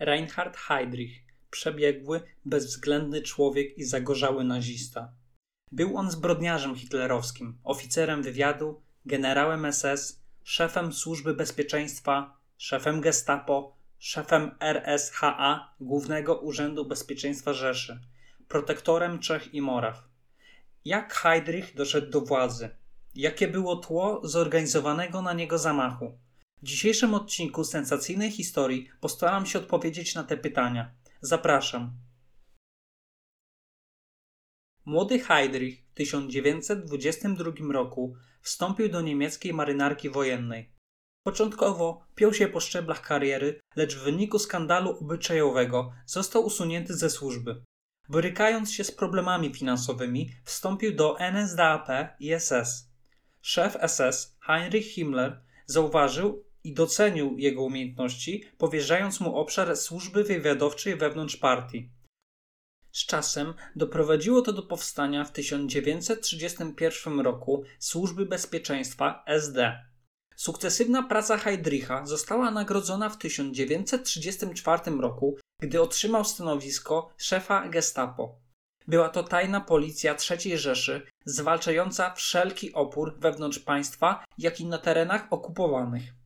Reinhard Heydrich, przebiegły, bezwzględny człowiek i zagorzały nazista. Był on zbrodniarzem hitlerowskim, oficerem wywiadu, generałem SS, szefem służby bezpieczeństwa, szefem Gestapo, szefem RSHA, Głównego Urzędu Bezpieczeństwa Rzeszy, protektorem Czech i Moraw. Jak Heydrich doszedł do władzy? Jakie było tło zorganizowanego na niego zamachu? W dzisiejszym odcinku sensacyjnej historii postaram się odpowiedzieć na te pytania. Zapraszam. Młody Heydrich w 1922 roku wstąpił do niemieckiej marynarki wojennej. Początkowo piął się po szczeblach kariery, lecz w wyniku skandalu obyczajowego został usunięty ze służby. Borykając się z problemami finansowymi, wstąpił do NSDAP i SS. Szef SS Heinrich Himmler zauważył i docenił jego umiejętności, powierzając mu obszar służby wywiadowczej wewnątrz partii. Z czasem doprowadziło to do powstania w 1931 roku Służby Bezpieczeństwa SD. Sukcesywna praca Heydricha została nagrodzona w 1934 roku, gdy otrzymał stanowisko szefa Gestapo. Była to tajna policja III Rzeszy, zwalczająca wszelki opór wewnątrz państwa, jak i na terenach okupowanych.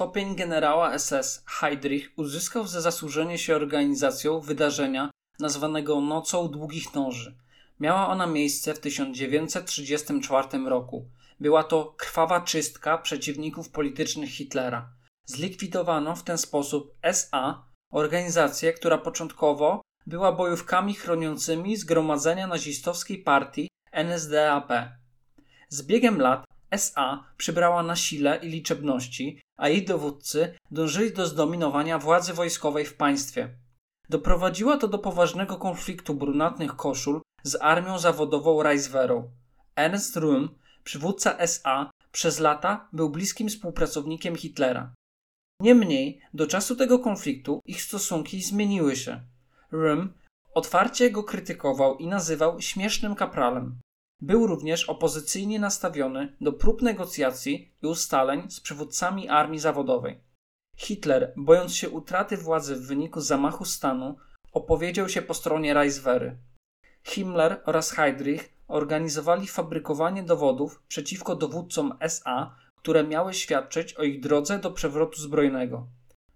Stopień generała SS Heydrich uzyskał za zasłużenie się organizacją wydarzenia nazwanego Nocą Długich Noży. Miała ona miejsce w 1934 roku. Była to krwawa czystka przeciwników politycznych Hitlera. Zlikwidowano w ten sposób SA, organizację, która początkowo była bojówkami chroniącymi zgromadzenia nazistowskiej partii NSDAP. Z biegiem lat SA przybrała na sile i liczebności, a jej dowódcy dążyli do zdominowania władzy wojskowej w państwie. Doprowadziło to do poważnego konfliktu brunatnych koszul z armią zawodową Reichswehrą. Ernst Röhm, przywódca SA, przez lata był bliskim współpracownikiem Hitlera. Niemniej, do czasu tego konfliktu ich stosunki zmieniły się. Röhm otwarcie go krytykował i nazywał śmiesznym kapralem. Był również opozycyjnie nastawiony do prób negocjacji i ustaleń z przywódcami armii zawodowej. Hitler, bojąc się utraty władzy w wyniku zamachu stanu, opowiedział się po stronie Reichswehry. Himmler oraz Heydrich organizowali fabrykowanie dowodów przeciwko dowódcom SA, które miały świadczyć o ich drodze do przewrotu zbrojnego.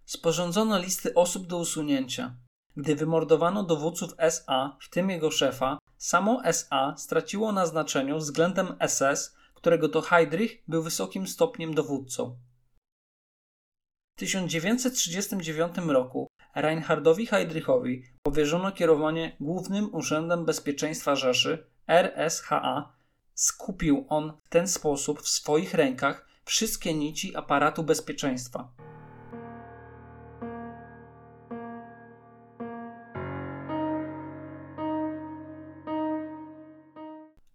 Sporządzono listy osób do usunięcia. Gdy wymordowano dowódców SA, w tym jego szefa, samo SA straciło na znaczeniu względem SS, którego to Heydrich był wysokim stopniem dowódcą. W 1939 roku Reinhardowi Heydrichowi powierzono kierowanie Głównym Urzędem Bezpieczeństwa Rzeszy RSHA. Skupił on w ten sposób w swoich rękach wszystkie nici aparatu bezpieczeństwa.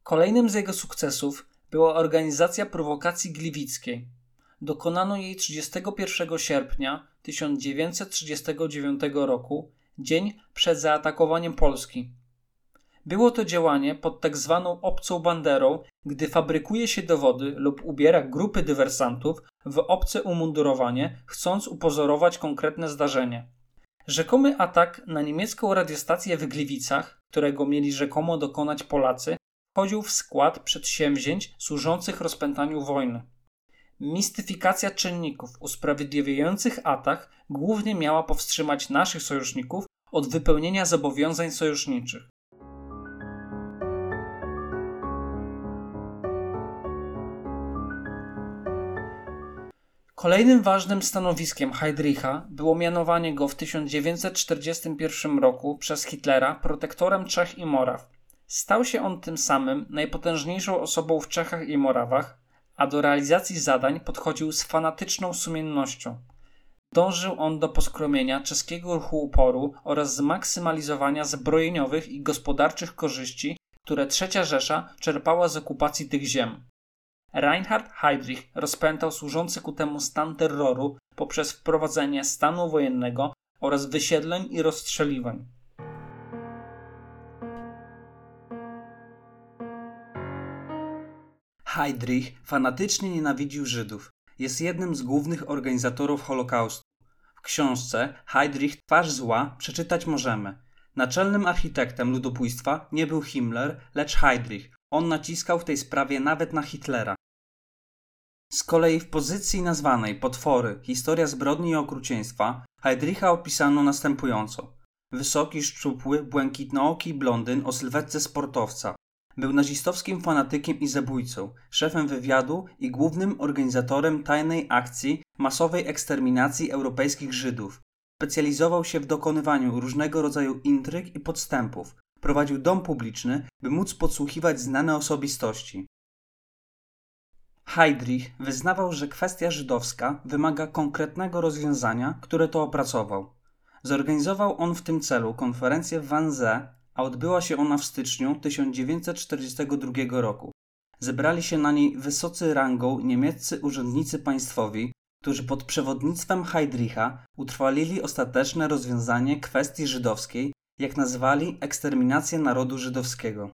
Kolejnym z jego sukcesów była organizacja prowokacji gliwickiej. Dokonano jej 31 sierpnia 1939 roku, dzień przed zaatakowaniem Polski. Było to działanie pod tak zwaną obcą banderą, gdy fabrykuje się dowody lub ubiera grupy dywersantów w obce umundurowanie, chcąc upozorować konkretne zdarzenie. Rzekomy atak na niemiecką radiostację w Gliwicach, którego mieli rzekomo dokonać Polacy, wchodził w skład przedsięwzięć służących rozpętaniu wojny. Mistyfikacja czynników usprawiedliwiających atak głównie miała powstrzymać naszych sojuszników od wypełnienia zobowiązań sojuszniczych. Kolejnym ważnym stanowiskiem Heydricha było mianowanie go w 1941 roku przez Hitlera protektorem Czech i Moraw. Stał się on tym samym najpotężniejszą osobą w Czechach i Morawach, a do realizacji zadań podchodził z fanatyczną sumiennością. Dążył on do poskromienia czeskiego ruchu uporu oraz zmaksymalizowania zbrojeniowych i gospodarczych korzyści, które Trzecia Rzesza czerpała z okupacji tych ziem. Reinhard Heydrich rozpętał służący ku temu stan terroru poprzez wprowadzenie stanu wojennego oraz wysiedleń i rozstrzeliwań. Heydrich fanatycznie nienawidził Żydów. jest jednym z głównych organizatorów Holokaustu. W książce Heydrich Twarz Zła przeczytać możemy. Naczelnym architektem ludobójstwa nie był Himmler, lecz Heydrich. On naciskał w tej sprawie nawet na Hitlera. Z kolei w pozycji nazwanej Potwory Historia zbrodni i okrucieństwa Heydricha opisano następująco. Wysoki, szczupły, błękitnooki blondyn o sylwetce sportowca. Był nazistowskim fanatykiem i zabójcą, szefem wywiadu i głównym organizatorem tajnej akcji masowej eksterminacji europejskich Żydów. Specjalizował się w dokonywaniu różnego rodzaju intryg i podstępów. Prowadził dom publiczny, by móc podsłuchiwać znane osobistości. Heydrich wyznawał, że kwestia żydowska wymaga konkretnego rozwiązania, które to opracował. Zorganizował on w tym celu konferencję w Wannsee, a odbyła się ona w styczniu 1942 roku. Zebrali się na niej wysocy rangą niemieccy urzędnicy państwowi, którzy pod przewodnictwem Heydricha utrwalili ostateczne rozwiązanie kwestii żydowskiej, jak nazwali eksterminację narodu żydowskiego.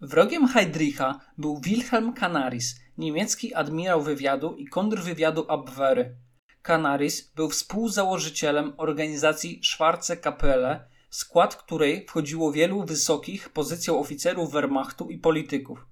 Wrogiem Heydricha był Wilhelm Canaris, niemiecki admirał wywiadu i kontrwywiadu Abwehry. Canaris był współzałożycielem organizacji Schwarze Kapelle, w skład której wchodziło wielu wysokich pozycją oficerów Wehrmachtu i polityków.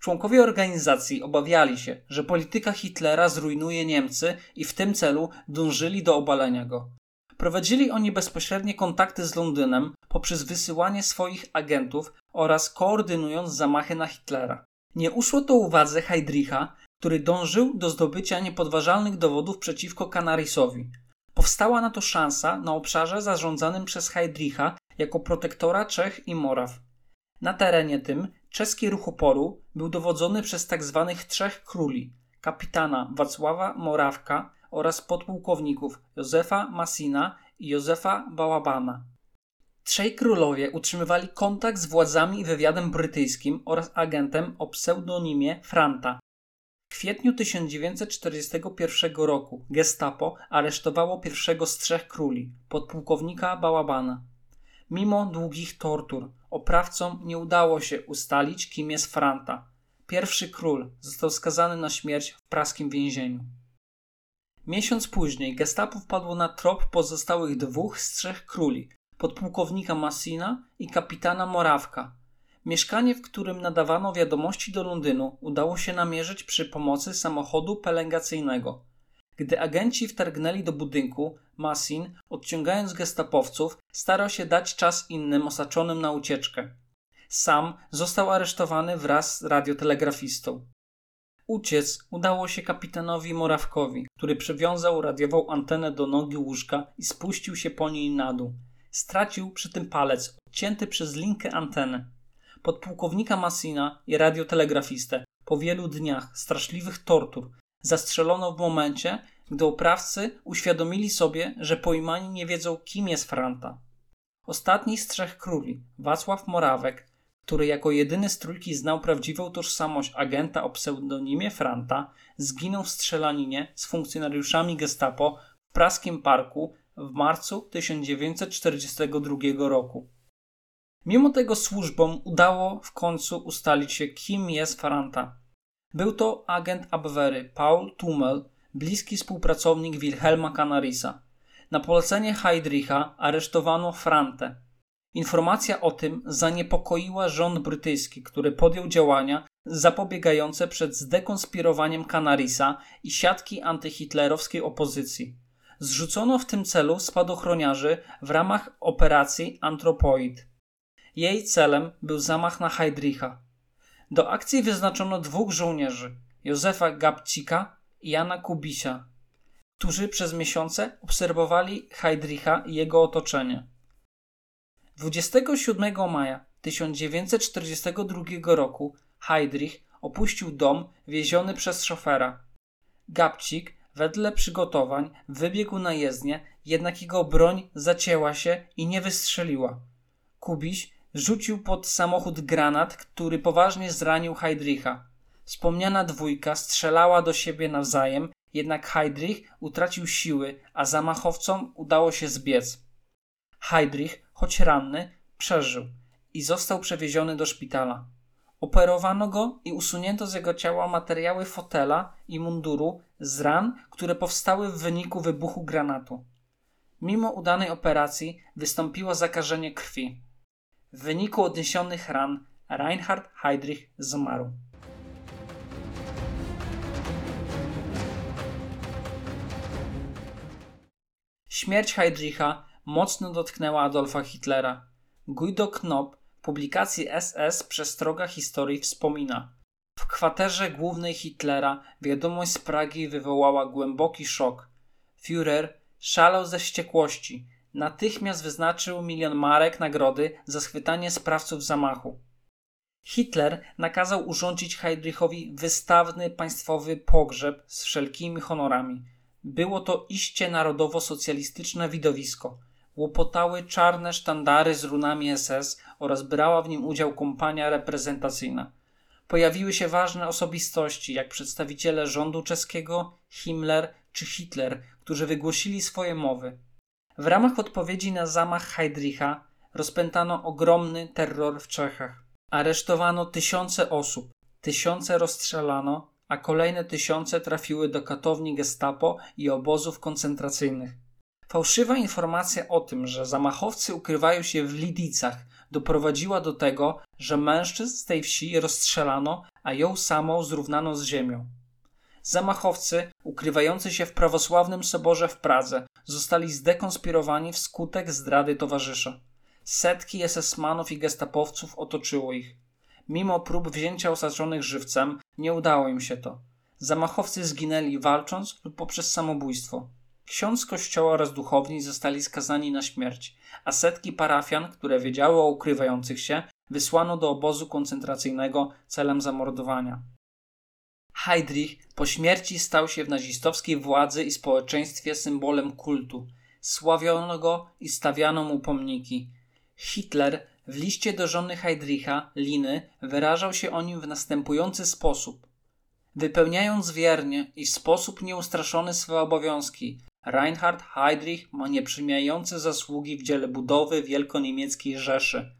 Członkowie organizacji obawiali się, że polityka Hitlera zrujnuje Niemcy i w tym celu dążyli do obalenia go. Prowadzili oni bezpośrednie kontakty z Londynem poprzez wysyłanie swoich agentów oraz koordynując zamachy na Hitlera. Nie uszło to uwadze Heydricha, który dążył do zdobycia niepodważalnych dowodów przeciwko Canarisowi. Powstała na to szansa na obszarze zarządzanym przez Heydricha jako protektora Czech i Moraw. Na terenie tym czeski ruch oporu był dowodzony przez tzw. Tak trzech króli kapitana Wacława Morawka oraz podpułkowników Józefa Masina i Józefa Bałabana. Trzej królowie utrzymywali kontakt z władzami i wywiadem brytyjskim oraz agentem o pseudonimie Franta. W kwietniu 1941 roku Gestapo aresztowało pierwszego z trzech króli, podpułkownika Bałabana. Mimo długich tortur, oprawcom nie udało się ustalić, kim jest Franta. Pierwszy król został skazany na śmierć w praskim więzieniu. Miesiąc później Gestapo wpadło na trop pozostałych dwóch z trzech króli, podpułkownika Massina i kapitana Morawka. Mieszkanie, w którym nadawano wiadomości do Londynu, udało się namierzyć przy pomocy samochodu pelengacyjnego. Gdy agenci wtargnęli do budynku, Massin, odciągając gestapowców, starał się dać czas innym osaczonym na ucieczkę. Sam został aresztowany wraz z radiotelegrafistą. Uciec udało się kapitanowi Morawkowi, który przywiązał radiową antenę do nogi łóżka i spuścił się po niej na dół. Stracił przy tym palec, odcięty przez linkę anteny. Podpułkownika Massina i radiotelegrafistę po wielu dniach straszliwych tortur zastrzelono w momencie, gdy oprawcy uświadomili sobie, że pojmani nie wiedzą, kim jest Franta. Ostatni z trzech króli, Wacław Morawek, który jako jedyny z trójki znał prawdziwą tożsamość agenta o pseudonimie Franta, zginął w strzelaninie z funkcjonariuszami Gestapo w praskim parku w marcu 1942 roku. Mimo tego służbom udało w końcu ustalić się, kim jest Franta. Był to agent Abwehry Paul Tummel, bliski współpracownik Wilhelma Canarisa. Na polecenie Heydricha aresztowano Frantę. Informacja o tym zaniepokoiła rząd brytyjski, który podjął działania zapobiegające przed zdekonspirowaniem Canarisa i siatki antyhitlerowskiej opozycji. Zrzucono w tym celu spadochroniarzy w ramach operacji Anthropoid. Jej celem był zamach na Heydricha. Do akcji wyznaczono dwóch żołnierzy, Józefa Gabcika i Jana Kubisia, którzy przez miesiące obserwowali Heydricha i jego otoczenie. 27 maja 1942 roku Heydrich opuścił dom wieziony przez szofera. Gabcik wedle przygotowań wybiegł na jezdnię, jednak jego broń zacięła się i nie wystrzeliła. Kubiś rzucił pod samochód granat, który poważnie zranił Heydricha. Wspomniana dwójka strzelała do siebie nawzajem, jednak Heydrich utracił siły, a zamachowcom udało się zbiec. Heydrich, choć ranny, przeżył. i został przewieziony do szpitala. Operowano go i usunięto z jego ciała materiały fotela i munduru z ran, które powstały w wyniku wybuchu granatu. Mimo udanej operacji wystąpiło zakażenie krwi. W wyniku odniesionych ran Reinhard Heydrich zmarł. Śmierć Heydricha mocno dotknęła Adolfa Hitlera. Guido Knopp w publikacji SS Przestroga historii wspomina. W kwaterze głównej Hitlera wiadomość z Pragi wywołała głęboki szok. Führer szalał ze wściekłości. Natychmiast wyznaczył milion marek nagrody za schwytanie sprawców zamachu. Hitler nakazał urządzić Heydrichowi wystawny państwowy pogrzeb z wszelkimi honorami. Było to iście narodowo-socjalistyczne widowisko. Łopotały czarne sztandary z runami SS oraz brała w nim udział kompania reprezentacyjna. Pojawiły się ważne osobistości, jak przedstawiciele rządu czeskiego, Himmler czy Hitler, którzy wygłosili swoje mowy. W ramach odpowiedzi na zamach Heydricha rozpętano ogromny terror w Czechach. Aresztowano tysiące osób, tysiące rozstrzelano, a kolejne tysiące trafiły do katowni gestapo i obozów koncentracyjnych. Fałszywa informacja o tym, że zamachowcy ukrywają się w Lidicach, doprowadziła do tego, że mężczyzn z tej wsi rozstrzelano, a ją samą zrównano z ziemią. Zamachowcy, ukrywający się w prawosławnym soborze w Pradze, zostali zdekonspirowani wskutek zdrady towarzysza. Setki SS-manów i gestapowców otoczyło ich. Mimo prób wzięcia osadzzonych żywcem, nie udało im się to. Zamachowcy zginęli walcząc lub poprzez samobójstwo. Ksiądz kościoła oraz duchowni zostali skazani na śmierć, a setki parafian, które wiedziały o ukrywających się, wysłano do obozu koncentracyjnego celem zamordowania. Heydrich po śmierci stał się w nazistowskiej władzy i społeczeństwie symbolem kultu. Sławiono go i stawiano mu pomniki. Hitler w liście do żony Heydricha, Liny, wyrażał się o nim w następujący sposób. Wypełniając wiernie i w sposób nieustraszony swe obowiązki, Reinhard Heydrich ma nieprzymijające zasługi w dziele budowy wielkoniemieckiej Rzeszy.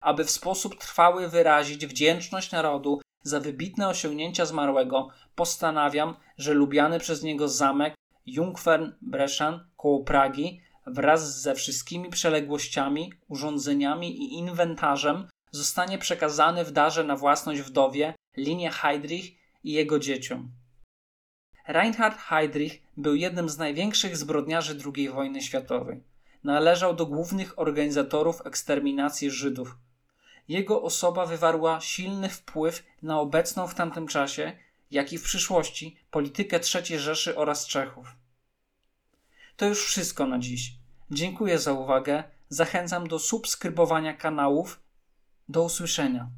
Aby w sposób trwały wyrazić wdzięczność narodu za wybitne osiągnięcia zmarłego, postanawiam, że lubiany przez niego zamek Jungfern Breschan koło Pragi wraz ze wszystkimi przeległościami, urządzeniami i inwentarzem zostanie przekazany w darze na własność wdowie Linie Heydrich i jego dzieciom. Reinhard Heydrich był jednym z największych zbrodniarzy II wojny światowej. Należał do głównych organizatorów eksterminacji Żydów. Jego osoba wywarła silny wpływ na obecną w tamtym czasie, jak i w przyszłości, politykę III Rzeszy oraz Czechów. To już wszystko na dziś. Dziękuję za uwagę. Zachęcam do subskrybowania kanałów. Do usłyszenia.